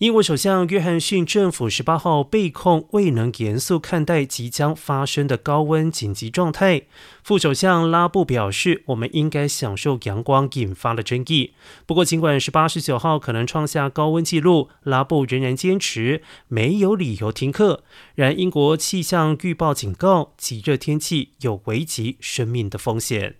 英国首相约翰逊政府十八号被控未能严肃看待即将发生的高温紧急状态。副首相拉布表示：“我们应该享受阳光。”引发了争议。不过，尽管十八、十九号可能创下高温纪录，拉布仍然坚持没有理由停课。然，英国气象预报警告，极热天气有危及生命的风险。